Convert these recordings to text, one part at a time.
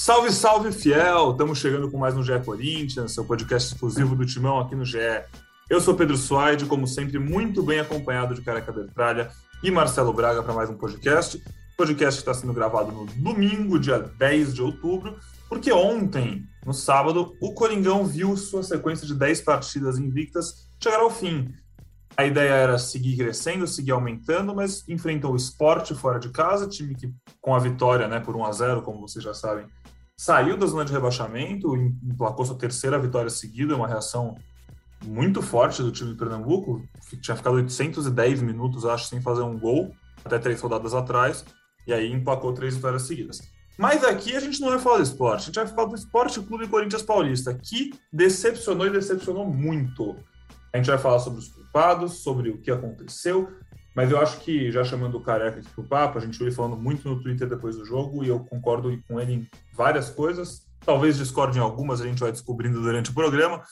Salve, salve, fiel! Estamos chegando com mais um GE Corinthians, seu podcast exclusivo do Timão aqui no GE. Eu sou Pedro Suaide, como sempre, muito bem acompanhado de Careca Bertralha e Marcelo Braga para mais um podcast. Podcast que está sendo gravado no domingo, dia 10 de outubro, porque ontem, no sábado, o Coringão viu sua sequência de 10 partidas invictas chegar ao fim. A ideia era seguir crescendo, seguir aumentando, mas enfrentou o esporte fora de casa, time que, com a vitória né, por 1 a 0 como vocês já sabem, saiu da zona de rebaixamento, emplacou sua terceira vitória seguida, uma reação muito forte do time de Pernambuco, tinha ficado 810 minutos, acho, sem fazer um gol, até três rodadas atrás, e aí emplacou três vitórias seguidas. Mas aqui a gente não vai falar do esporte, a gente vai falar do Esporte Clube Corinthians Paulista, que decepcionou e decepcionou muito. A gente vai falar sobre os culpados, sobre o que aconteceu, mas eu acho que, já chamando o Careca aqui pro papo, a gente veio falando muito no Twitter depois do jogo e eu concordo com ele em várias coisas. Talvez discorde em algumas, a gente vai descobrindo durante o programa,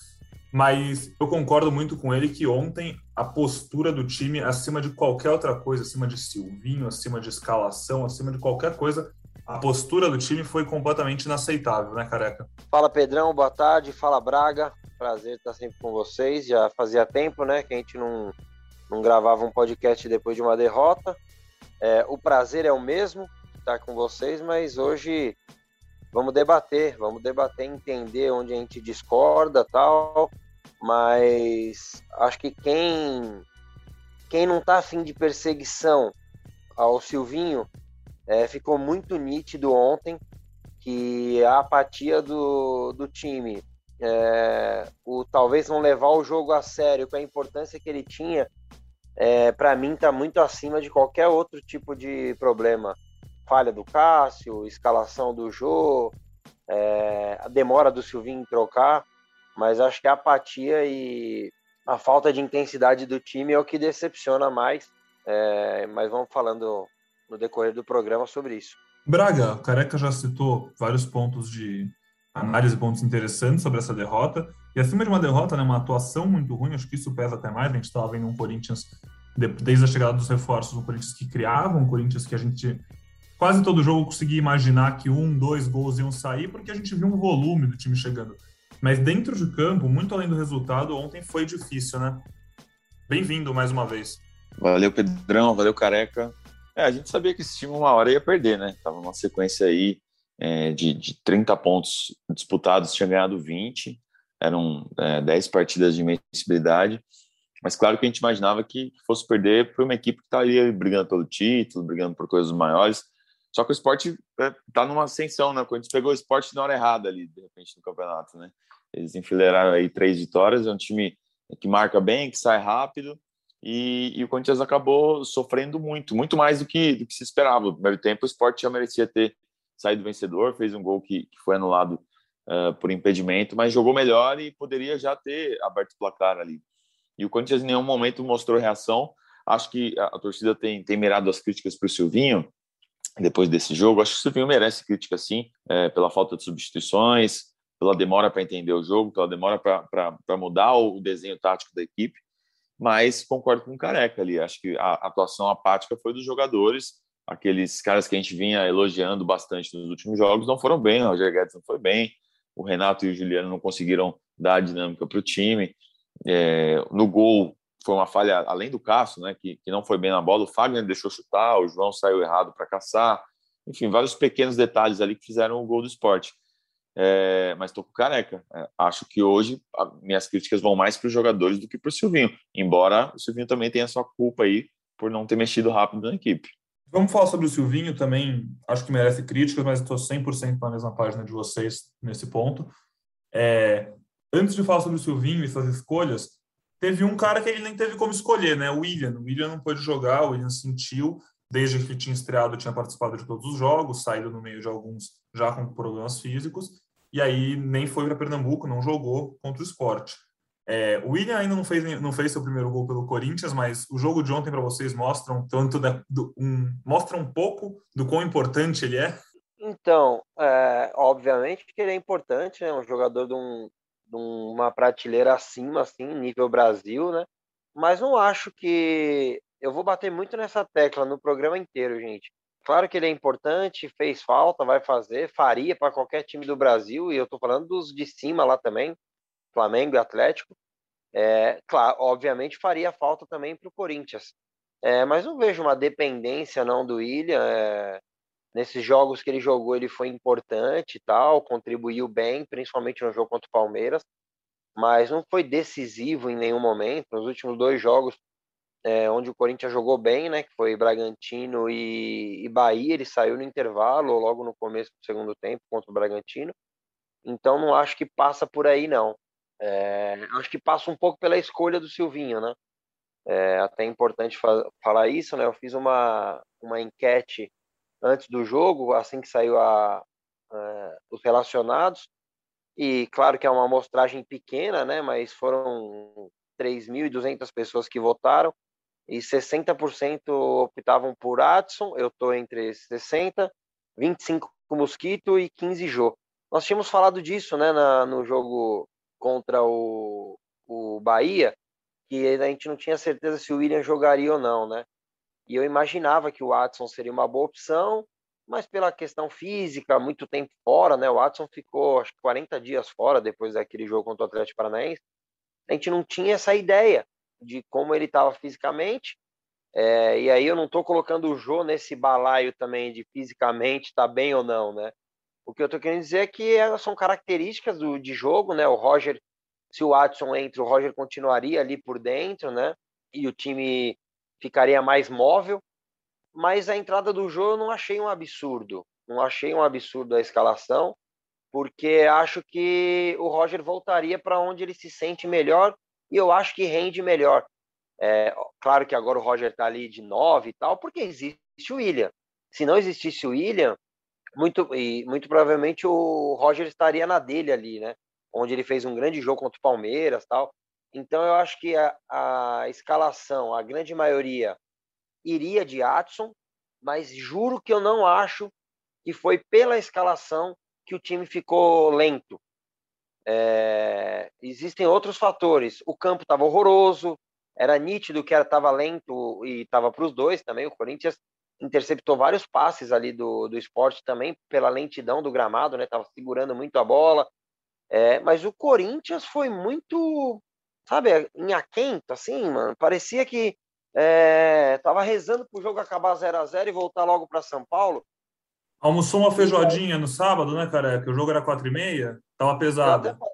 mas eu concordo muito com ele que ontem a postura do time, acima de qualquer outra coisa, acima de Silvinho, acima de escalação, acima de qualquer coisa, a postura do time foi completamente inaceitável, né, Careca? Fala Pedrão, boa tarde. Fala Braga, prazer estar sempre com vocês. Já fazia tempo, né, que a gente não, não gravava um podcast depois de uma derrota. É, o prazer é o mesmo estar com vocês, mas hoje vamos debater, vamos debater, entender onde a gente discorda tal. Mas acho que quem quem não está afim de perseguição ao Silvinho é, ficou muito nítido ontem que a apatia do, do time, é, o talvez não levar o jogo a sério, com a importância que ele tinha, é, para mim está muito acima de qualquer outro tipo de problema. Falha do Cássio, escalação do Jô, é, a demora do Silvinho em trocar, mas acho que a apatia e a falta de intensidade do time é o que decepciona mais. É, mas vamos falando no decorrer do programa sobre isso. Braga, o Careca já citou vários pontos de análise, pontos interessantes sobre essa derrota. E acima de uma derrota, né, uma atuação muito ruim, acho que isso pesa até mais. A gente estava vendo um Corinthians, desde a chegada dos reforços, um Corinthians que criava, um Corinthians que a gente quase todo jogo conseguia imaginar que um, dois gols iam sair, porque a gente viu um volume do time chegando. Mas dentro de campo, muito além do resultado, ontem foi difícil, né? Bem-vindo mais uma vez. Valeu, Pedrão, valeu, Careca. É, a gente sabia que esse time uma hora ia perder, né? Tava uma sequência aí é, de, de 30 pontos disputados, tinha ganhado 20, eram é, 10 partidas de invencibilidade, mas claro que a gente imaginava que fosse perder para uma equipe que estaria brigando pelo título, brigando por coisas maiores, só que o esporte está é, numa ascensão, né? Quando a gente pegou o esporte na hora errada ali, de repente, no campeonato, né? Eles enfileiraram aí três vitórias, é um time que marca bem, que sai rápido, e, e, o Corinthians acabou sofrendo muito, muito mais do que, do que se esperava. No primeiro tempo, o esporte já merecia ter saído vencedor, fez um gol que, que foi anulado uh, por impedimento, mas jogou melhor e poderia já ter aberto o placar ali. E o Corinthians em nenhum momento mostrou reação. Acho que a, a torcida tem, tem mirado as críticas para o Silvinho depois desse jogo. Acho que o Silvinho merece crítica, sim, é, pela falta de substituições, pela demora para entender o jogo, pela demora para mudar o desenho tático da equipe mas concordo com o Careca ali. Acho que a atuação apática foi dos jogadores, aqueles caras que a gente vinha elogiando bastante nos últimos jogos não foram bem. O Roger Guedes não foi bem, o Renato e o Juliano não conseguiram dar a dinâmica para o time. É, no gol foi uma falha além do Cássio, né, que, que não foi bem na bola. O Fagner deixou chutar, o João saiu errado para caçar. Enfim, vários pequenos detalhes ali que fizeram o gol do esporte. É, mas estou com careca. É, acho que hoje a, minhas críticas vão mais para os jogadores do que para o Silvinho, embora o Silvinho também tenha sua culpa aí por não ter mexido rápido na equipe. Vamos falar sobre o Silvinho também, acho que merece críticas, mas estou 100% na mesma página de vocês nesse ponto. É, antes de falar sobre o Silvinho e suas escolhas, teve um cara que ele nem teve como escolher, né? O William. O William não pôde jogar, o William sentiu, desde que tinha estreado, tinha participado de todos os jogos, saído no meio de alguns já com problemas físicos, e aí nem foi para Pernambuco, não jogou contra o esporte. É, o William ainda não fez, não fez seu primeiro gol pelo Corinthians, mas o jogo de ontem para vocês mostra um tanto da, do, um, mostra um pouco do quão importante ele é. Então, é, obviamente que ele é importante, né? um jogador de, um, de, uma prateleira acima, assim, nível Brasil, né? Mas não acho que eu vou bater muito nessa tecla no programa inteiro, gente. Claro que ele é importante, fez falta, vai fazer, faria para qualquer time do Brasil, e eu estou falando dos de cima lá também, Flamengo e Atlético. É, claro, obviamente faria falta também para o Corinthians. É, mas não vejo uma dependência não do William. É, nesses jogos que ele jogou, ele foi importante e tal, contribuiu bem, principalmente no jogo contra o Palmeiras, mas não foi decisivo em nenhum momento. Nos últimos dois jogos, é, onde o Corinthians jogou bem, né, que foi Bragantino e, e Bahia, ele saiu no intervalo, ou logo no começo do segundo tempo, contra o Bragantino. Então, não acho que passa por aí, não. É, acho que passa um pouco pela escolha do Silvinho, né? É até importante fa falar isso, né? Eu fiz uma, uma enquete antes do jogo, assim que saiu a, a, os relacionados, e claro que é uma amostragem pequena, né? Mas foram 3.200 pessoas que votaram e 60% optavam por Adson, eu estou entre 60, 25 Mosquito e 15 Jô. Nós tínhamos falado disso, né, na, no jogo contra o, o Bahia, que a gente não tinha certeza se o William jogaria ou não, né? E eu imaginava que o Watson seria uma boa opção, mas pela questão física, muito tempo fora, né? O Watson ficou, acho que 40 dias fora depois daquele jogo contra o Atlético Paranaense. A gente não tinha essa ideia de como ele estava fisicamente. É, e aí eu não estou colocando o Jô nesse balaio também de fisicamente tá bem ou não, né? O que eu estou querendo dizer é que são características do, de jogo, né? O Roger, se o Watson entra, o Roger continuaria ali por dentro, né? E o time ficaria mais móvel. Mas a entrada do jogo eu não achei um absurdo. Não achei um absurdo a escalação, porque acho que o Roger voltaria para onde ele se sente melhor e eu acho que rende melhor. É, claro que agora o Roger está ali de 9 e tal, porque existe o William. Se não existisse o William, muito, e muito provavelmente o Roger estaria na dele ali, né? Onde ele fez um grande jogo contra o Palmeiras tal. Então eu acho que a, a escalação, a grande maioria, iria de Atson, mas juro que eu não acho que foi pela escalação que o time ficou lento. É, existem outros fatores. O campo estava horroroso, era nítido que estava lento e estava para os dois também. O Corinthians interceptou vários passes ali do, do esporte também pela lentidão do gramado, né? Tava segurando muito a bola. É, mas o Corinthians foi muito, sabe, em aquento, assim, mano. Parecia que é, tava rezando pro jogo acabar 0 a 0 e voltar logo para São Paulo. Almoçou uma feijoadinha no sábado, né, cara? Que o jogo era quatro e meia, tava pesado. Eu até,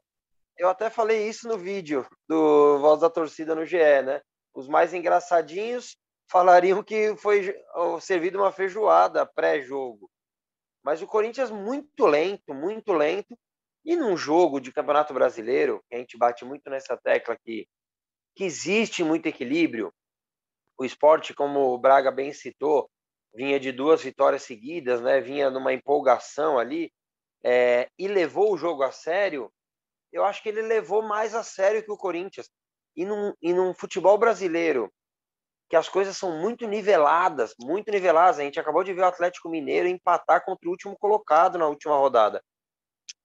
eu até falei isso no vídeo do Voz da Torcida no GE, né? Os mais engraçadinhos falariam que foi servido uma feijoada pré-jogo. Mas o Corinthians muito lento, muito lento. E num jogo de Campeonato Brasileiro, que a gente bate muito nessa tecla aqui, que existe muito equilíbrio. O esporte, como o Braga bem citou, vinha de duas vitórias seguidas, né? vinha numa empolgação ali, é, e levou o jogo a sério. Eu acho que ele levou mais a sério que o Corinthians. E num, e num futebol brasileiro que as coisas são muito niveladas, muito niveladas. A gente acabou de ver o Atlético Mineiro empatar contra o último colocado na última rodada.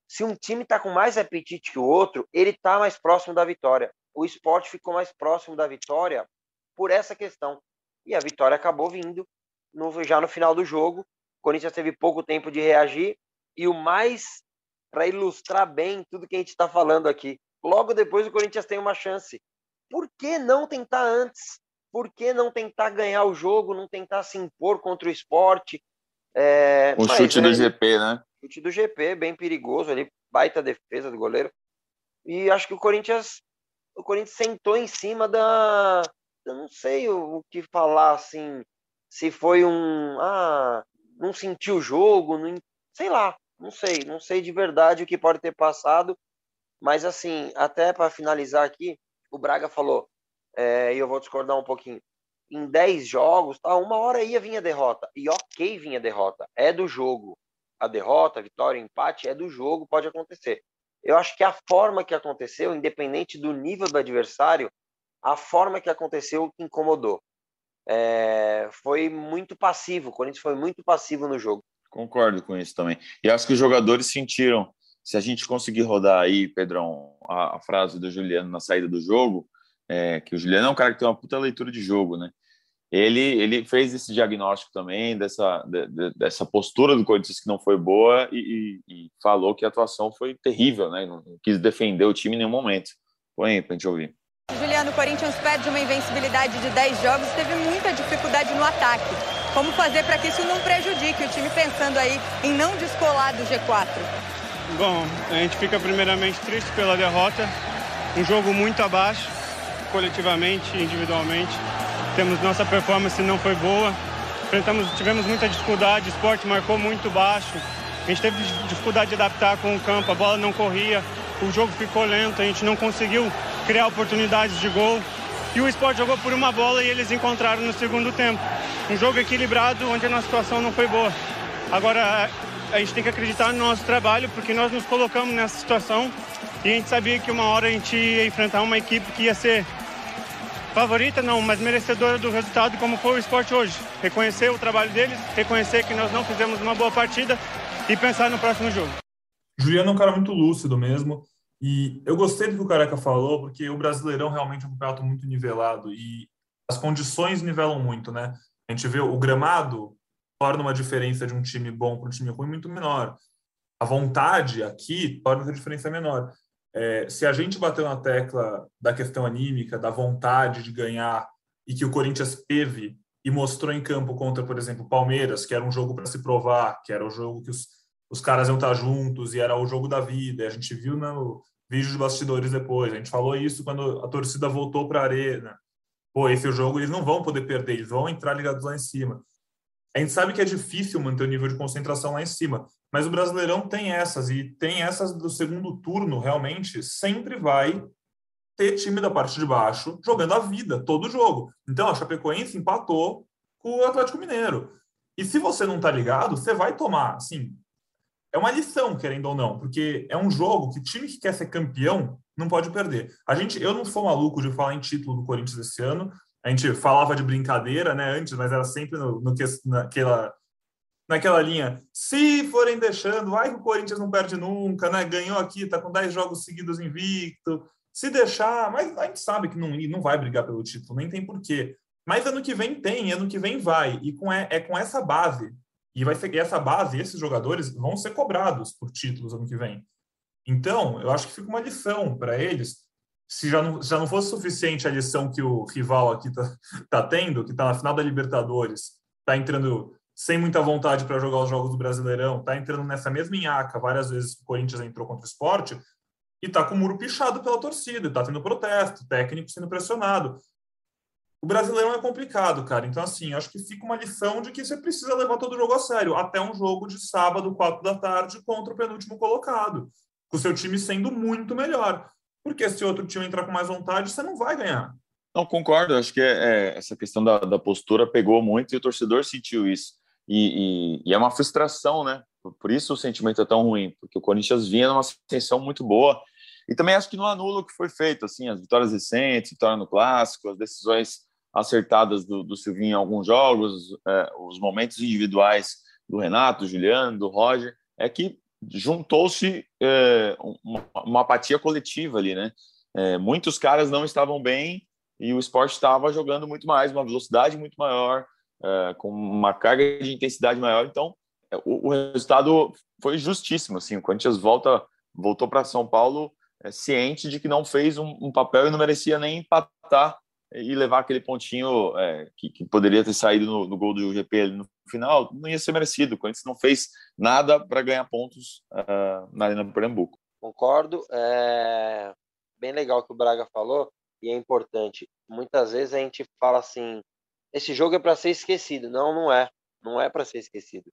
Se um time está com mais apetite que o outro, ele está mais próximo da vitória. O esporte ficou mais próximo da vitória por essa questão. E a vitória acabou vindo no, já no final do jogo. O Corinthians teve pouco tempo de reagir. E o mais, para ilustrar bem tudo que a gente está falando aqui, logo depois o Corinthians tem uma chance. Por que não tentar antes? por que não tentar ganhar o jogo, não tentar se impor contra o esporte? É, o chute é, do GP, né? Chute do GP, bem perigoso ali, baita defesa do goleiro. E acho que o Corinthians, o Corinthians sentou em cima da, eu não sei o, o que falar assim, se foi um, ah, não sentiu o jogo, não, sei lá, não sei, não sei de verdade o que pode ter passado, mas assim, até para finalizar aqui, o Braga falou, é, e eu vou discordar um pouquinho. Em 10 jogos, tá, uma hora ia vinha derrota. E ok vinha derrota. É do jogo. A derrota, a vitória, o empate é do jogo, pode acontecer. Eu acho que a forma que aconteceu, independente do nível do adversário, a forma que aconteceu incomodou. É, foi muito passivo. O Corinthians foi muito passivo no jogo. Concordo com isso também. E acho que os jogadores sentiram. Se a gente conseguir rodar aí, Pedrão, a, a frase do Juliano na saída do jogo, é, que o Juliano é um cara que tem uma puta leitura de jogo, né? ele, ele fez esse diagnóstico também dessa, de, dessa postura do Corinthians que não foi boa e, e, e, falou que a atuação foi terrível, né? Não quis defender o time em nenhum momento. Põe aí pra gente ouvir. Juliano, o Corinthians perde uma invencibilidade de 10 jogos, teve muita dificuldade no ataque. Como fazer para que isso não prejudique o time pensando aí em não descolar do G4? Bom, a gente fica primeiramente triste pela derrota. Um jogo muito abaixo, coletivamente, individualmente. Temos nossa performance não foi boa. Enfrentamos, tivemos muita dificuldade, o esporte marcou muito baixo. A gente teve dificuldade de adaptar com o campo, a bola não corria, o jogo ficou lento, a gente não conseguiu criar oportunidades de gol. E o esporte jogou por uma bola e eles encontraram no segundo tempo. Um jogo equilibrado onde a nossa situação não foi boa. Agora a gente tem que acreditar no nosso trabalho porque nós nos colocamos nessa situação e a gente sabia que uma hora a gente ia enfrentar uma equipe que ia ser favorita, não, mas merecedora do resultado como foi o esporte hoje. Reconhecer o trabalho deles, reconhecer que nós não fizemos uma boa partida e pensar no próximo jogo. Juliano é um cara muito lúcido mesmo. E eu gostei do que o Careca falou, porque o Brasileirão realmente é um campeonato muito nivelado e as condições nivelam muito, né? A gente vê o gramado torna uma diferença de um time bom para um time ruim muito menor. A vontade aqui torna essa diferença menor. É, se a gente bateu na tecla da questão anímica, da vontade de ganhar e que o Corinthians teve e mostrou em campo contra, por exemplo, o Palmeiras, que era um jogo para se provar, que era o jogo que os, os caras iam estar juntos e era o jogo da vida. A gente viu no vídeo de bastidores depois. A gente falou isso quando a torcida voltou para a arena. Pô, esse é jogo eles não vão poder perder, eles vão entrar ligados lá em cima. A gente sabe que é difícil manter o nível de concentração lá em cima, mas o Brasileirão tem essas e tem essas do segundo turno, realmente, sempre vai ter time da parte de baixo jogando a vida todo jogo. Então a Chapecoense empatou com o Atlético Mineiro. E se você não tá ligado, você vai tomar, assim, é uma lição, querendo ou não, porque é um jogo que time que quer ser campeão não pode perder. A gente, eu não sou maluco de falar em título do Corinthians esse ano. A gente falava de brincadeira, né, antes, mas era sempre no, no naquela naquela linha. Se forem deixando, vai que o Corinthians não perde nunca, né? Ganhou aqui, tá com 10 jogos seguidos invicto. Se deixar, mas a gente sabe que não, não vai brigar pelo título, nem tem porquê. Mas ano que vem tem, ano que vem vai. E com, é, é com essa base e vai ser essa base, esses jogadores vão ser cobrados por títulos ano que vem. Então, eu acho que fica uma lição para eles. Se já não, já não fosse suficiente a lição que o rival aqui está tá tendo, que está na final da Libertadores, está entrando sem muita vontade para jogar os jogos do Brasileirão, está entrando nessa mesma enhaca várias vezes que o Corinthians entrou contra o esporte, e está com o muro pichado pela torcida, está tendo protesto, técnico sendo pressionado. O Brasileirão é complicado, cara. Então, assim, acho que fica uma lição de que você precisa levar todo o jogo a sério, até um jogo de sábado, quatro da tarde, contra o penúltimo colocado, com o seu time sendo muito melhor. Porque se outro time entrar com mais vontade, você não vai ganhar. Não, concordo. Acho que é, é, essa questão da, da, postura pegou muito e o torcedor sentiu isso. E, e, e, é uma frustração, né? Por isso o sentimento é tão ruim, porque o Corinthians vinha numa ascensão muito boa. E também acho que não anula o que foi feito, assim, as vitórias recentes, vitória no Clássico, as decisões acertadas do, do Silvinho em alguns jogos, é, os momentos individuais do Renato, Juliano, do Roger, é que juntou-se é, uma, uma, apatia coletiva ali, né? É, muitos caras não estavam bem e o esporte estava jogando muito mais, uma velocidade muito maior, é, com uma carga de intensidade maior. Então, é, o, o, resultado foi justíssimo. Assim, o Corinthians volta, voltou para São Paulo é, ciente de que não fez um, um papel e não merecia nem empatar e levar aquele pontinho é, que, que, poderia ter saído no, no, gol do GP no final, não ia ser merecido. O Corinthians não fez nada para ganhar pontos uh, na Arena do Pernambuco. Concordo. É bem legal que o Braga falou e é importante. Muitas vezes a gente fala assim: esse jogo é para ser esquecido. Não, não é. Não é para ser esquecido.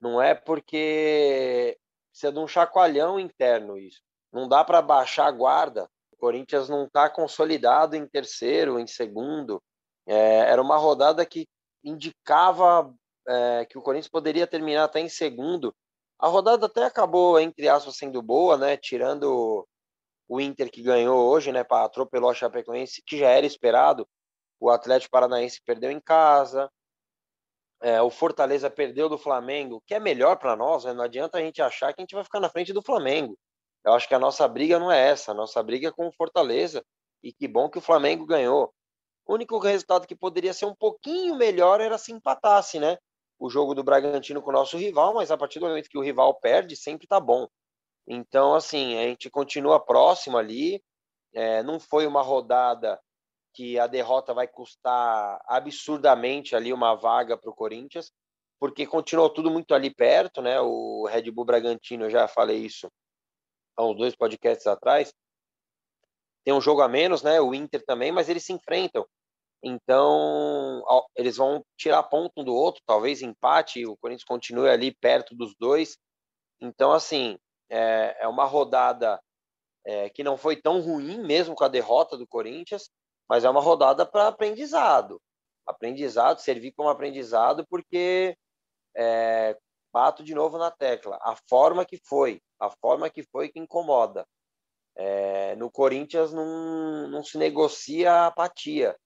Não é porque precisa de um chacoalhão interno isso. Não dá para baixar a guarda Corinthians não está consolidado em terceiro, em segundo. É, era uma rodada que indicava é, que o Corinthians poderia terminar até em segundo. A rodada até acabou, entre aspas, sendo boa, né? Tirando o Inter que ganhou hoje, né? Para atropelou a Chapecoense, que já era esperado. O Atlético Paranaense perdeu em casa. É, o Fortaleza perdeu do Flamengo, que é melhor para nós, né? Não adianta a gente achar que a gente vai ficar na frente do Flamengo. Eu acho que a nossa briga não é essa, a nossa briga é com o Fortaleza. E que bom que o Flamengo ganhou. O único resultado que poderia ser um pouquinho melhor era se empatasse, né? O jogo do Bragantino com o nosso rival, mas a partir do momento que o rival perde, sempre tá bom. Então, assim, a gente continua próximo ali. É, não foi uma rodada que a derrota vai custar absurdamente ali uma vaga para o Corinthians, porque continuou tudo muito ali perto, né? O Red Bull Bragantino, eu já falei isso há uns dois podcasts atrás, tem um jogo a menos, né? O Inter também, mas eles se enfrentam. Então, eles vão tirar ponto um do outro, talvez empate, o Corinthians continue ali perto dos dois. Então, assim, é, é uma rodada é, que não foi tão ruim mesmo com a derrota do Corinthians, mas é uma rodada para aprendizado. Aprendizado, servir como aprendizado, porque é, bato de novo na tecla. A forma que foi, a forma que foi que incomoda. É, no Corinthians não, não se negocia apatia,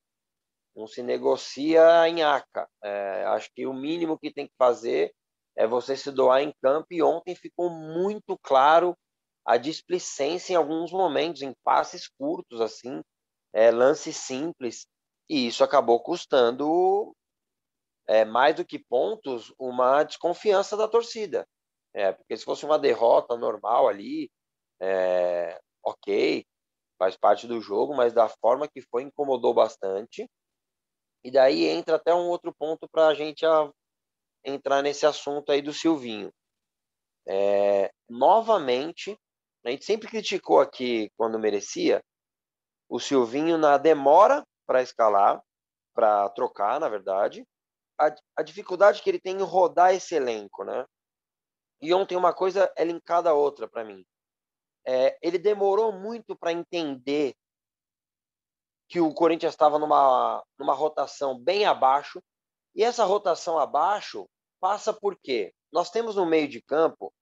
não se negocia aca. É, acho que o mínimo que tem que fazer é você se doar em campo e ontem ficou muito claro a displicência em alguns momentos, em passes curtos, assim, é, lances simples, e isso acabou custando é, mais do que pontos, uma desconfiança da torcida. É, porque se fosse uma derrota normal ali, é, ok, faz parte do jogo, mas da forma que foi, incomodou bastante. E daí entra até um outro ponto para a gente entrar nesse assunto aí do Silvinho. É, novamente, a gente sempre criticou aqui quando merecia o Silvinho na demora para escalar, para trocar, na verdade, a, a, dificuldade que ele tem em rodar esse elenco, né? E ontem uma coisa é linkada a outra para mim. É, ele demorou muito para entender que o Corinthians estava numa, numa rotação bem abaixo, e essa rotação abaixo passa por quê? Nós temos no meio de campo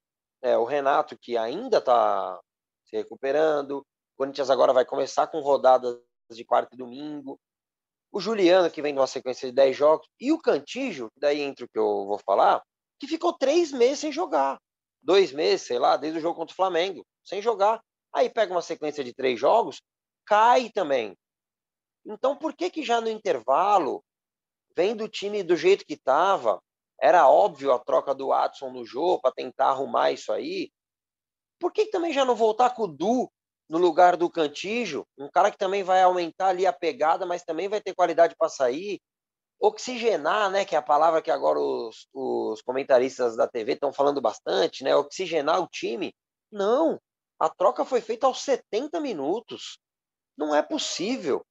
é, o Renato, que ainda está se recuperando, o Corinthians agora vai começar com rodadas de quarto e domingo, o Juliano, que vem de uma sequência de 10 jogos, e o Cantígio, daí entre o que eu vou falar, que ficou três meses sem jogar. Dois meses, sei lá, desde o jogo contra o Flamengo, sem jogar. Aí pega uma sequência de três jogos, cai também. Então, por que que já no intervalo, vendo o time do jeito que estava, era óbvio a troca do Watson no jogo para tentar arrumar isso aí? Por que, que também já não voltar com o Du no lugar do Cantígio, um cara que também vai aumentar ali a pegada, mas também vai ter qualidade para sair. Oxigenar, né, que é a palavra que agora os, os comentaristas da TV estão falando bastante, né, oxigenar o time. Não, a troca foi feita aos 70 minutos. Não é possível.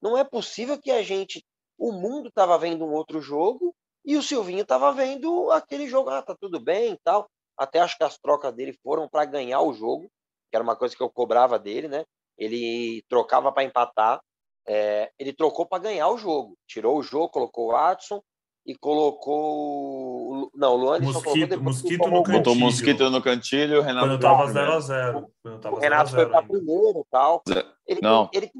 Não é possível que a gente, o mundo estava vendo um outro jogo e o Silvinho estava vendo aquele jogo, ah, tá tudo bem e tal. Até acho que as trocas dele foram para ganhar o jogo, que era uma coisa que eu cobrava dele, né? Ele trocava para empatar, é, ele trocou para ganhar o jogo. Tirou o jogo, colocou o Watson e colocou. Não, o Luan Mosquito, mosquito no cantilho. Botou Mosquito no cantilho, o Renato. Quando tava 0x0. O Renato foi para primeiro e tal. Ele, não. Ele,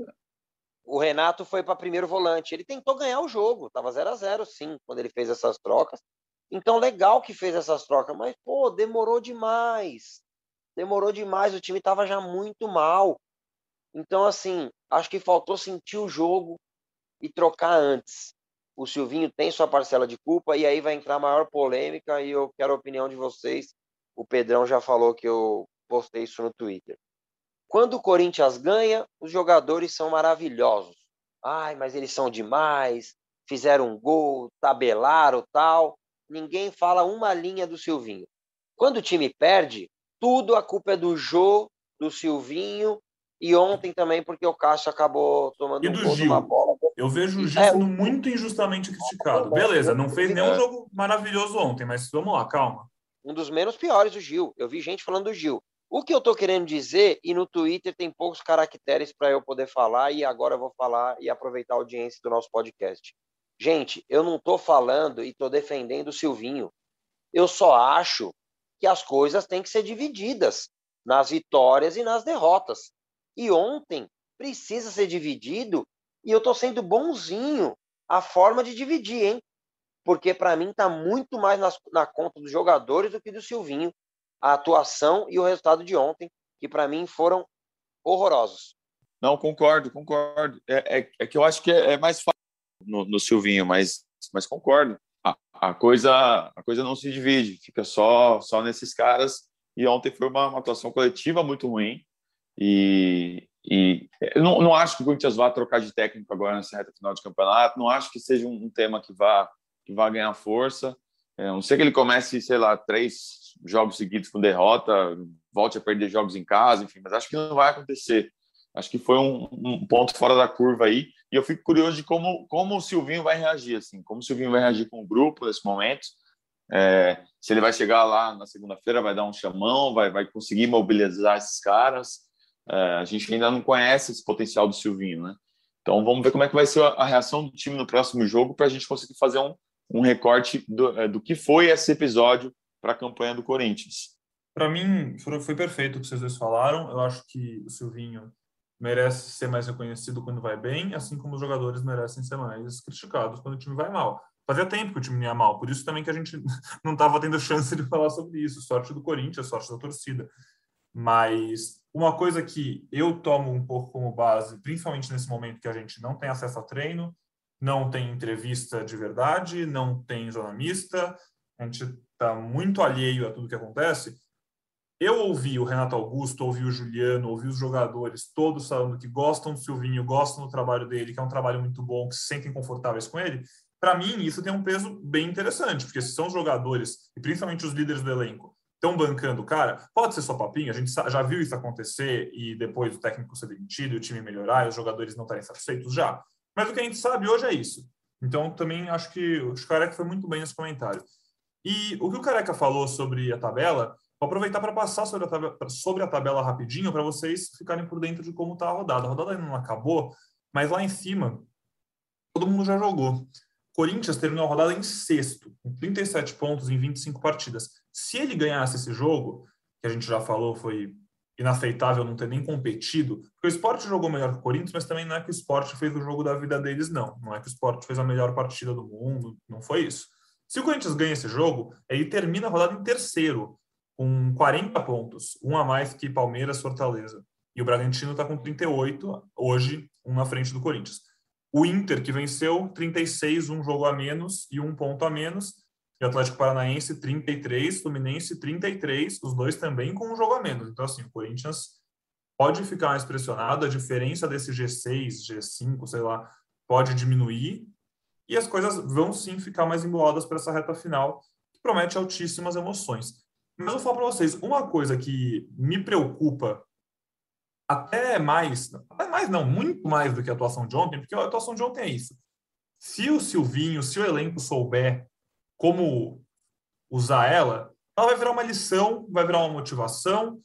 o Renato foi para primeiro volante. Ele tentou ganhar o jogo. Tava 0 a 0 sim, quando ele fez essas trocas. Então, legal que fez essas trocas, mas, pô, demorou demais demorou demais, o time estava já muito mal. Então, assim, acho que faltou sentir o jogo e trocar antes. O Silvinho tem sua parcela de culpa e aí vai entrar maior polêmica e eu quero a opinião de vocês. O Pedrão já falou que eu postei isso no Twitter. Quando o Corinthians ganha, os jogadores são maravilhosos. Ai, mas eles são demais, fizeram um gol, tabelaram tal. Ninguém fala uma linha do Silvinho. Quando o time perde, tudo a culpa é do Jô, do Silvinho e ontem também porque o Cássio acabou tomando e do um Gil. uma bola. Eu vejo o Gil é, sendo muito injustamente criticado. Beleza, não fez nenhum jogo maravilhoso ontem, mas vamos lá, calma. Um dos menos piores, o Gil. Eu vi gente falando do Gil. O que eu tô querendo dizer, e no Twitter tem poucos caracteres para eu poder falar, e agora eu vou falar e aproveitar a audiência do nosso podcast. Gente, eu não tô falando e tô defendendo o Silvinho. Eu só acho que as coisas têm que ser divididas nas vitórias e nas derrotas. E ontem precisa ser dividido, e eu estou sendo bonzinho a forma de dividir, hein? Porque para mim está muito mais nas, na conta dos jogadores do que do Silvinho, a atuação e o resultado de ontem, que para mim foram horrorosos. Não, concordo, concordo. É, é, é que eu acho que é, é mais fácil no, no, Silvinho, mas, mas concordo. A, a, coisa, a coisa não se divide, fica só, só nesses caras. E ontem foi uma, uma atuação coletiva muito ruim. E, e não, não acho que o Corinthians vá trocar de técnico agora nessa reta final de campeonato. Não acho que seja um, tema que vá, que vá ganhar força. É, não sei que ele comece, sei lá, três jogos seguidos com derrota, volte a perder jogos em casa, enfim, mas acho que não vai acontecer. Acho que foi um, um, ponto fora da curva aí. E eu fico curioso de como, como o Silvinho vai reagir, assim, como o Silvinho vai reagir com o grupo nesse momento. É, se ele vai chegar lá na segunda-feira, vai dar um chamão, vai, vai conseguir mobilizar esses caras. É, a gente ainda não conhece esse potencial do Silvinho, né? Então vamos ver como é que vai ser a, reação do time no próximo jogo para a gente conseguir fazer um, um recorte do, é, do que foi esse episódio para a campanha do Corinthians. Para mim, foi perfeito o que vocês dois falaram. Eu acho que o Silvinho merece ser mais reconhecido quando vai bem, assim como os jogadores merecem ser mais criticados quando o time vai mal. Fazia tempo que o time ia mal, por isso também que a gente não estava tendo chance de falar sobre isso. Sorte do Corinthians, sorte da torcida. Mas uma coisa que eu tomo um pouco como base, principalmente nesse momento que a gente não tem acesso a treino, não tem entrevista de verdade, não tem jornalista, a gente está muito alheio a tudo que acontece, eu ouvi o Renato Augusto, ouvi o Juliano, ouvi os jogadores, todos falando que gostam do Silvinho, gostam do trabalho dele, que é um trabalho muito bom, que se sentem confortáveis com ele. Para mim, isso tem um peso bem interessante, porque se são os jogadores, e principalmente os líderes do elenco, estão bancando o cara, pode ser só papinho, a gente já viu isso acontecer e depois o técnico ser demitido, o time melhorar os jogadores não estarem satisfeitos já. Mas o que a gente sabe hoje é isso. Então, também acho que o Careca foi muito bem nesse comentário. E o que o Careca falou sobre a tabela, Vou aproveitar para passar sobre a, tabela, sobre a tabela rapidinho para vocês ficarem por dentro de como está a rodada. A rodada ainda não acabou, mas lá em cima todo mundo já jogou. Corinthians terminou a rodada em sexto, com 37 pontos em 25 partidas. Se ele ganhasse esse jogo, que a gente já falou foi inaceitável não ter nem competido, porque o esporte jogou melhor que o Corinthians, mas também não é que o esporte fez o jogo da vida deles, não. Não é que o esporte fez a melhor partida do mundo, não foi isso. Se o Corinthians ganha esse jogo, ele termina a rodada em terceiro, com 40 pontos, um a mais que Palmeiras, Fortaleza. E o Bragantino está com 38, hoje, um na frente do Corinthians. O Inter, que venceu, 36, um jogo a menos e um ponto a menos. E Atlético Paranaense, 33, Fluminense, 33, os dois também com um jogo a menos. Então, assim, o Corinthians pode ficar mais pressionado, a diferença desse G6, G5, sei lá, pode diminuir, e as coisas vão sim ficar mais emboladas para essa reta final, que promete altíssimas emoções. Mas eu vou falar para vocês, uma coisa que me preocupa até mais, até mais não, muito mais do que a atuação de ontem, porque a atuação de ontem é isso. Se o Silvinho, se o elenco souber como usar ela, ela vai virar uma lição, vai virar uma motivação,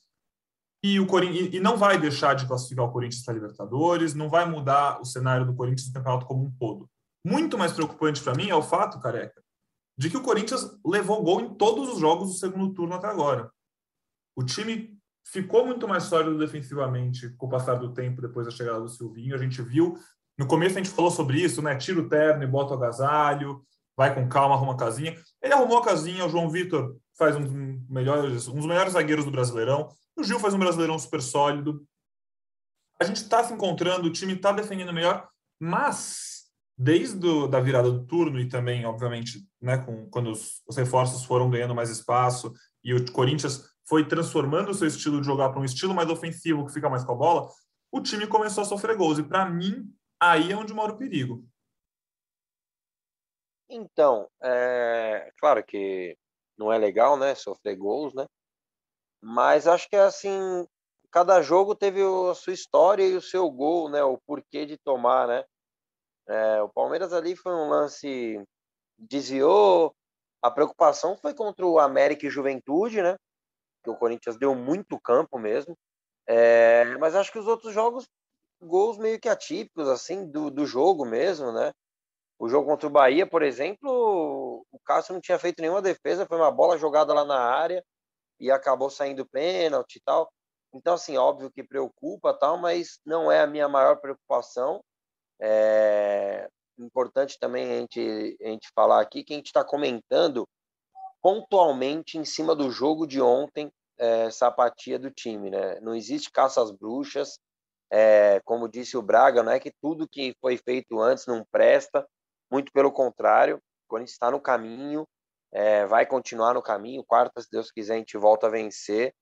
e, o Corinthians, e não vai deixar de classificar o Corinthians para Libertadores, não vai mudar o cenário do Corinthians no campeonato como um todo. Muito mais preocupante para mim é o fato, careca, de que o Corinthians levou gol em todos os jogos do segundo turno até agora. O time ficou muito mais sólido defensivamente com o passar do tempo depois da chegada do Silvinho. A gente viu, no começo a gente falou sobre isso, né? Tira o terno e bota o agasalho, vai com calma, arruma a casinha. Ele arrumou a casinha, o João Vitor faz um, melhores, um dos melhores zagueiros do Brasileirão. O Gil faz um Brasileirão super sólido. A gente está se encontrando, o time está defendendo melhor, mas desde do, da virada do turno e também, obviamente, né, com, quando os, os, reforços foram ganhando mais espaço e o Corinthians foi transformando o seu estilo de jogar para um estilo mais ofensivo que fica mais com a bola, o time começou a sofrer gols. E para mim, aí é onde mora o perigo. Então, é claro que não é legal, né, sofrer gols, né? Mas acho que é assim, cada jogo teve a sua história e o seu gol, né, o porquê de tomar, né? É, o Palmeiras ali foi um lance desviou. A preocupação foi contra o América e Juventude, né? Que o Corinthians deu muito campo mesmo. É, mas acho que os outros jogos, gols meio que atípicos, assim, do, do jogo mesmo, né? O jogo contra o Bahia, por exemplo, o Cássio não tinha feito nenhuma defesa, foi uma bola jogada lá na área e acabou saindo pênalti e tal. Então, assim, óbvio que preocupa tal, mas não é a minha maior preocupação. É importante também a gente, a gente falar aqui que a gente está comentando pontualmente em cima do jogo de ontem, é, essa apatia do time. Né? Não existe caça às bruxas, É, como disse o Braga, não é que tudo que foi feito antes não presta, muito pelo contrário, o Corinthians está no caminho, é, vai continuar no caminho. Quarta, se Deus quiser, a gente volta a vencer.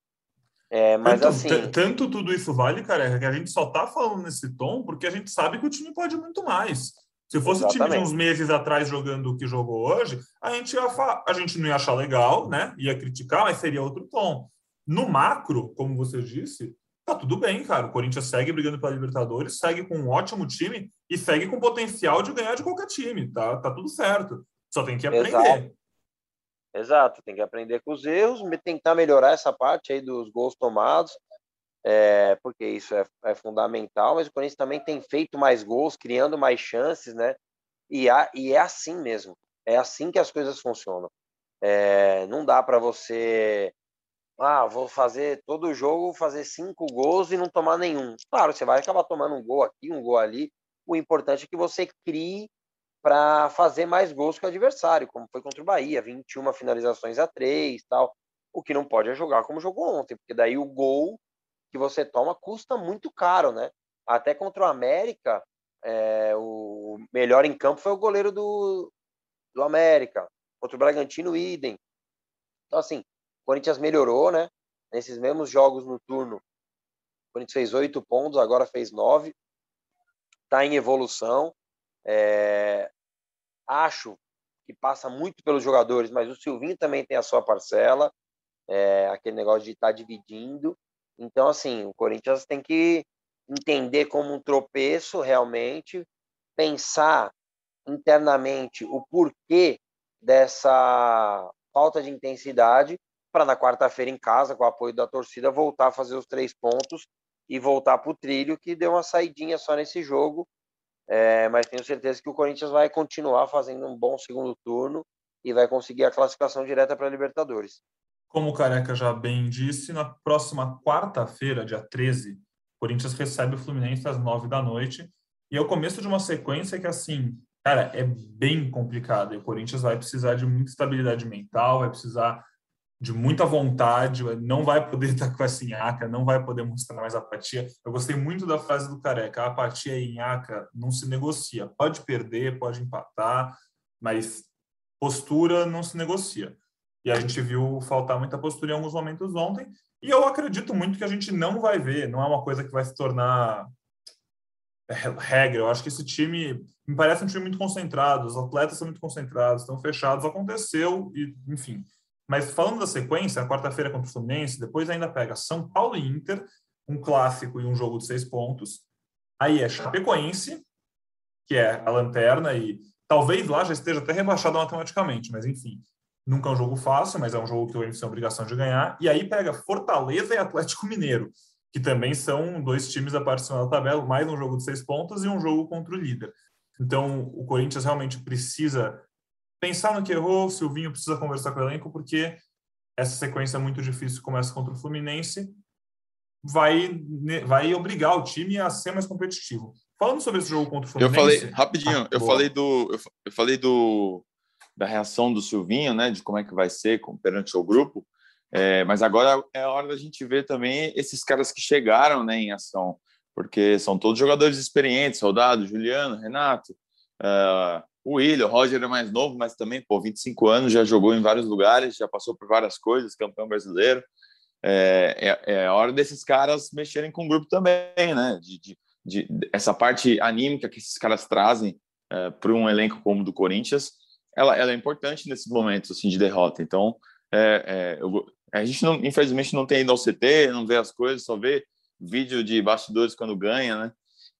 É, mas tanto, assim. Tanto tudo isso vale, careca, que a gente só tá falando nesse tom porque a gente sabe que o time pode muito mais. Se fosse o time de uns meses atrás jogando o que jogou hoje, a gente, ia a gente não ia achar legal, né? Ia criticar, mas seria outro tom. No macro, como você disse, tá tudo bem, cara. O Corinthians segue brigando pela Libertadores, segue com um ótimo time e segue com potencial de ganhar de qualquer time, tá? Tá tudo certo. Só tem que aprender. Exato. Exato, tem que aprender com os erros, tentar melhorar essa parte aí dos gols tomados, é, porque isso é, é, fundamental, mas o Corinthians também tem feito mais gols, criando mais chances, né? E, há, e é assim mesmo, é assim que as coisas funcionam. É, não dá para você, ah, vou fazer todo jogo, fazer cinco gols e não tomar nenhum. Claro, você vai acabar tomando um gol aqui, um gol ali. O importante é que você crie para fazer mais gols que o adversário, como foi contra o Bahia, 21 finalizações a 3 tal. O que não pode é jogar como jogou ontem, porque daí o gol que você toma custa muito caro, né? Até contra o América, é, o melhor em campo foi o goleiro do, do América. Contra o Bragantino, idem. Então, assim, Corinthians melhorou, né? Nesses mesmos jogos no turno, o Corinthians fez oito pontos, agora fez nove. Está em evolução. É, acho que passa muito pelos jogadores, mas o Silvinho também tem a sua parcela, é, aquele negócio de estar tá dividindo. Então, assim, o Corinthians tem que entender como um tropeço realmente, pensar internamente o porquê dessa falta de intensidade, para na quarta-feira em casa, com o apoio da torcida, voltar a fazer os três pontos e voltar para o trilho, que deu uma saidinha só nesse jogo, é, mas tenho certeza que o Corinthians vai continuar fazendo um bom segundo turno e vai conseguir a classificação direta para a Libertadores. Como o Careca já bem disse, na próxima quarta-feira, dia 13, o Corinthians recebe o Fluminense às 9 da noite. E é o começo de uma sequência que, assim, cara, é bem complicada. E o Corinthians vai precisar de muita estabilidade mental, vai precisar de muita vontade, não vai poder estar com essa Inhaca, não vai poder mostrar mais apatia. Eu gostei muito da frase do Careca, a apatia em Inhaca não se negocia. Pode perder, pode empatar, mas postura não se negocia. E a gente viu faltar muita postura em alguns momentos ontem, e eu acredito muito que a gente não vai ver, não é uma coisa que vai se tornar é, regra. Eu acho que esse time me parece um time muito concentrado, os atletas são muito concentrados, estão fechados, aconteceu e, enfim, mas falando da sequência, quarta-feira contra o Fluminense, depois ainda pega São Paulo e Inter, um clássico e um jogo de seis pontos. Aí é Chapecoense, que é a lanterna, e talvez lá já esteja até rebaixado matematicamente, mas enfim, nunca é um jogo fácil, mas é um jogo que o Corinthians tem obrigação de ganhar. E aí pega Fortaleza e Atlético Mineiro, que também são dois times a parte da tabela, mais um jogo de seis pontos e um jogo contra o líder. Então, o Corinthians realmente precisa pensar no que errou, o Silvinho precisa conversar com o elenco, porque essa sequência muito difícil começa contra o Fluminense, vai, vai obrigar o time a ser mais competitivo. Falando sobre esse jogo contra o Fluminense... Eu falei, rapidinho, ah, eu falei do... Eu, eu, falei do da reação do Silvinho, né, de como é que vai ser perante o grupo, é, mas agora é a hora da gente ver também esses caras que chegaram né, em ação, porque são todos jogadores experientes, Soldado, Juliano, Renato, uh, o William, o Roger é mais novo, mas também, pô, 25 anos, já jogou em vários lugares, já passou por várias coisas, campeão brasileiro. É, é, é hora desses caras mexerem com o grupo também, né? De, de, de essa parte anímica que esses caras trazem é, para um elenco como o do Corinthians, ela, ela, é importante nesses momentos assim, de derrota. Então, é, é eu, a gente, não, infelizmente, não tem ido ao CT, não vê as coisas, só vê vídeo de bastidores quando ganha, né?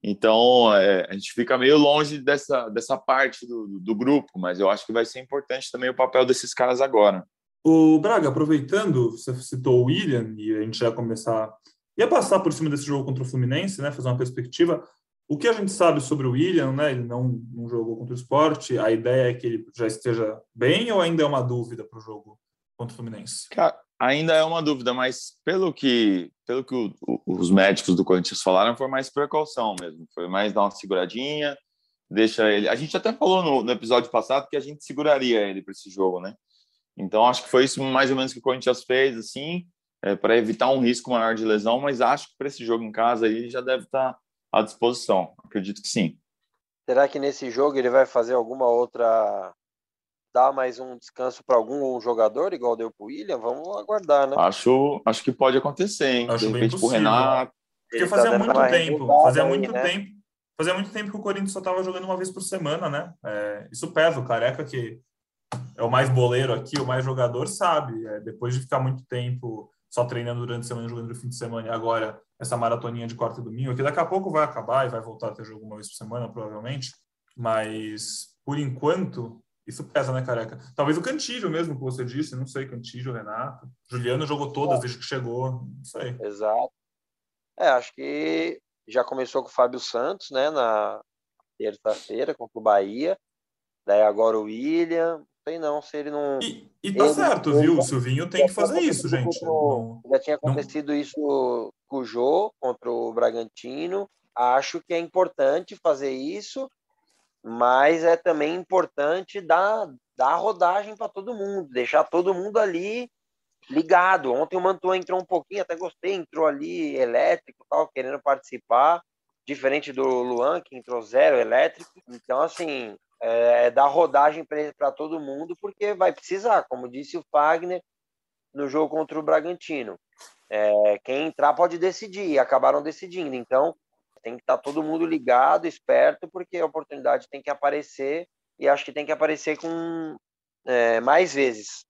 Então, é, a gente fica meio longe dessa, dessa parte do, do grupo, mas eu acho que vai ser importante também o papel desses caras agora. O Braga, aproveitando, você citou o William, e a gente já começar. ia passar por cima desse jogo contra o Fluminense, né? Fazer uma perspectiva. O que a gente sabe sobre o William, né? Ele não, não jogou contra o esporte. A ideia é que ele já esteja bem ou ainda é uma dúvida para o jogo contra o Fluminense? Cara, ainda é uma dúvida, mas pelo que, pelo que o, o, os médicos do Corinthians falaram, foi mais precaução mesmo. Foi mais dar uma seguradinha, deixa ele. A gente até falou no, no episódio passado que a gente seguraria ele para esse jogo, né? Então acho que foi isso mais ou menos que o Corinthians fez, assim. é, para evitar um risco maior de lesão, mas acho que para esse jogo em casa aí já deve estar tá à disposição. Acredito que sim. Será que nesse jogo ele vai fazer alguma outra dar mais um descanso para algum jogador, igual deu para o William? Vamos aguardar, né? Acho, acho que pode acontecer, hein? Acho de repente pro Renato. Porque fazia tá muito tempo, fazia aí, muito né? tempo. Fazia muito tempo que o Corinthians só estava jogando uma vez por semana, né? É, isso pesa, o Careca que é o mais boleiro aqui, o mais jogador, sabe. É, depois de ficar muito tempo só treinando durante a semana, jogando no fim de semana, e agora essa maratoninha de quarta e domingo, que daqui a pouco vai acabar e vai voltar a ter jogo uma vez por semana, provavelmente. Mas, por enquanto, isso pesa, né, careca? Talvez o Cantilho mesmo, que você disse, não sei, Cantilho, Renato. Juliano jogou todas é. desde que chegou, não sei. Exato. É, acho que já começou com o Fábio Santos, né, na terça-feira contra o Bahia. Daí agora o William, sei não se ele não. E, e tá ele, certo, ele, viu? O Silvinho tem que fazer isso, gente. não, já tinha acontecido não... isso com o Jô contra o Bragantino. Acho que é importante fazer isso, mas é também importante dar, dar rodagem para todo mundo, deixar todo mundo ali ligado. Ontem o Mantua entrou um pouquinho, até gostei, entrou ali elétrico, tal, querendo participar, diferente do Luan, que entrou zero elétrico. Então, assim, é, dar rodagem para todo mundo, porque vai precisar, como disse o Fagner no jogo contra o Bragantino. É, quem entrar pode decidir, acabaram decidindo. Então, tem que estar tá todo mundo ligado, esperto, porque a oportunidade tem que aparecer, e acho que tem que aparecer com é, mais vezes.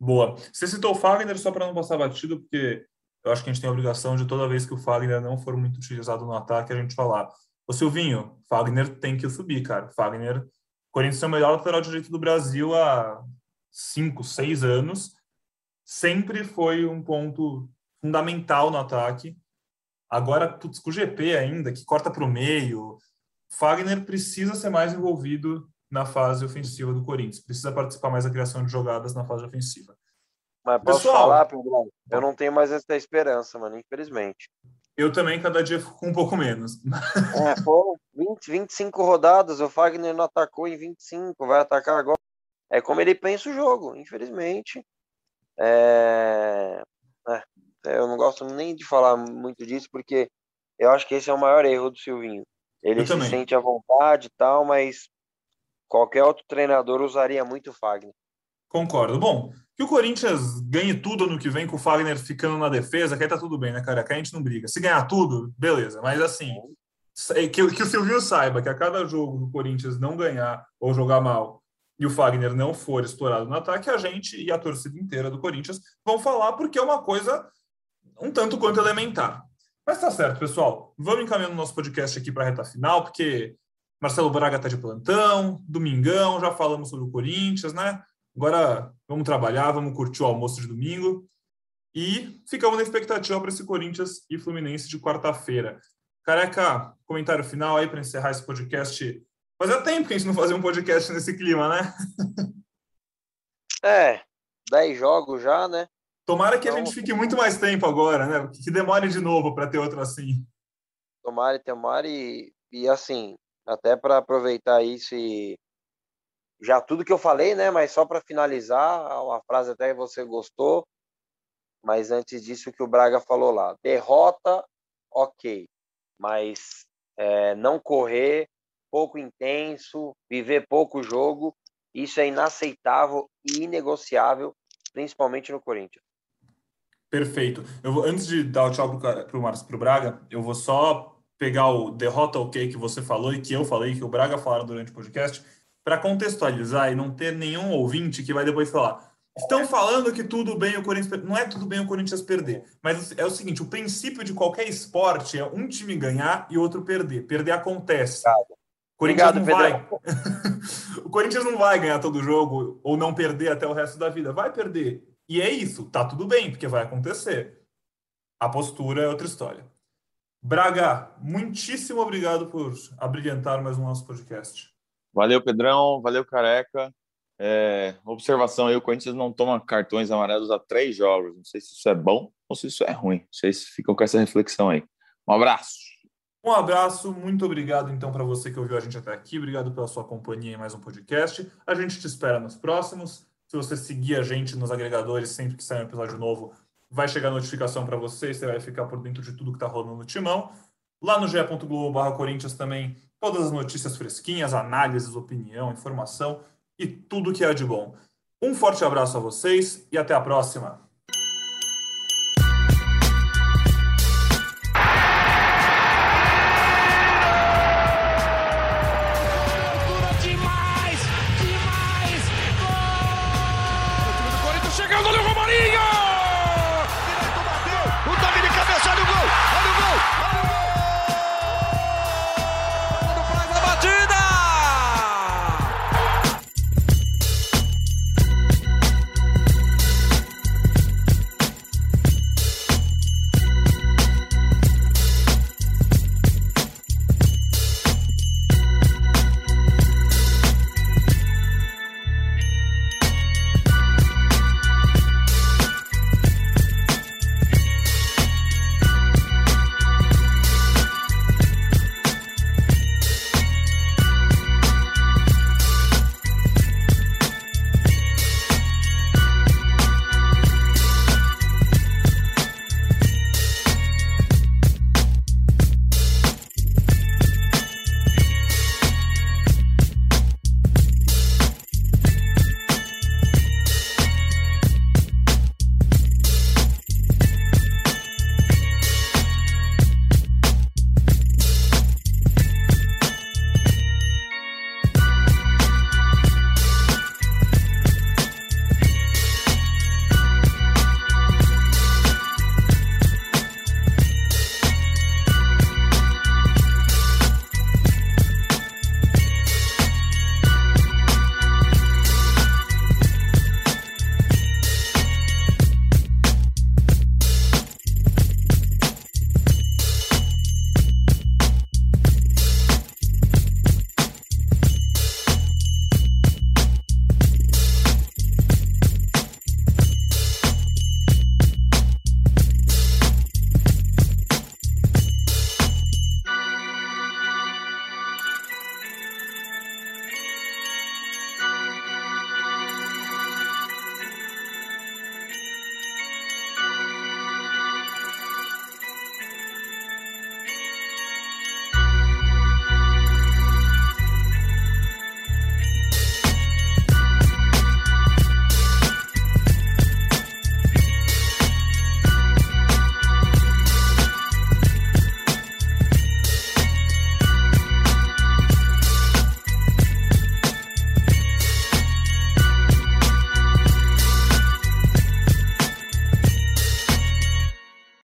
Boa. Você citou o Fagner só para não passar batido, porque eu acho que a gente tem a obrigação de toda vez que o Fagner não for muito utilizado no ataque, a gente falar: Ô Silvinho, Fagner tem que subir, cara. Fagner Corinthians é o melhor lateral direito do Brasil há cinco, seis anos. Sempre foi um ponto fundamental no ataque. Agora, putz, com o GP ainda, que corta para o meio, Fagner precisa ser mais envolvido na fase ofensiva do Corinthians. Precisa participar mais da criação de jogadas na fase ofensiva. Mas posso Pessoal, falar, Pedro? Eu não tenho mais essa esperança, mano, infelizmente. Eu também, cada dia, fico um pouco menos. É, foram 20, 25 rodadas, o Fagner não atacou em 25, vai atacar agora. É como ele pensa o jogo, infelizmente. É... É, eu não gosto nem de falar muito disso, porque eu acho que esse é o maior erro do Silvinho. Ele se sente à vontade e tal, mas qualquer outro treinador usaria muito o Fagner. Concordo. Bom, que o Corinthians ganhe tudo no que vem com o Fagner ficando na defesa, que aí tá tudo bem, né, cara? Que a gente não briga. Se ganhar tudo, beleza. Mas assim, que, que o Silvio saiba que a cada jogo do Corinthians não ganhar ou jogar mal e o Fagner não for explorado no ataque, a gente e a torcida inteira do Corinthians vão falar porque é uma coisa um tanto quanto elementar. Mas tá certo, pessoal. Vamos encaminhando o nosso podcast aqui para a reta final, porque Marcelo Braga tá de plantão, domingão, já falamos sobre o Corinthians, né? Agora vamos trabalhar, vamos curtir o almoço de domingo e ficamos na expectativa para esse Corinthians e Fluminense de quarta-feira. Careca, comentário final aí para encerrar esse podcast. Fazia tempo que a gente não fazia um podcast nesse clima, né? É, 10 jogos já, né? Tomara que então, a gente fique muito mais tempo agora, né? Que demore de novo para ter outro assim. Tomara, tomara e, e assim, até para aproveitar isso e já tudo que eu falei, né? Mas só para finalizar, uma frase até que você gostou, mas antes disso o que o Braga falou lá, derrota, ok, mas é, não correr, pouco intenso, viver pouco jogo, isso é inaceitável e inegociável, principalmente no Corinthians. Perfeito. Eu vou, antes de dar o tchau para o Marcos para o Braga, eu vou só pegar o derrota ok que você falou e que eu falei, que o Braga falaram durante o podcast, para contextualizar e não ter nenhum ouvinte que vai depois falar. Estão falando que tudo bem o Corinthians. Não é tudo bem o Corinthians perder. Mas é o seguinte: o princípio de qualquer esporte é um time ganhar e outro perder. Perder acontece. Obrigado. Corinthians Obrigado, não vai. o Corinthians não vai ganhar todo jogo ou não perder até o resto da vida. Vai perder. E é isso. Tá tudo bem, porque vai acontecer. A postura é outra história. Braga, muitíssimo obrigado por abrilhantar mais um nosso podcast. Valeu, Pedrão. Valeu, Careca. É, observação aí, o Corinthians não toma cartões amarelos há três jogos. Não sei se isso é bom ou se isso é ruim. Se ficam com essa reflexão aí. Um abraço. Um abraço, muito obrigado então para você que ouviu a gente até aqui. Obrigado pela sua companhia em mais um podcast. A gente te espera nos próximos. Se você seguir a gente nos agregadores, sempre que sair um episódio novo, vai chegar notificação para você, você vai ficar por dentro de tudo que está rolando no Timão. Lá no ge.globo Corinthians também, todas as notícias fresquinhas, análises, opinião, informação e tudo que é de bom. Um forte abraço a vocês e até a próxima!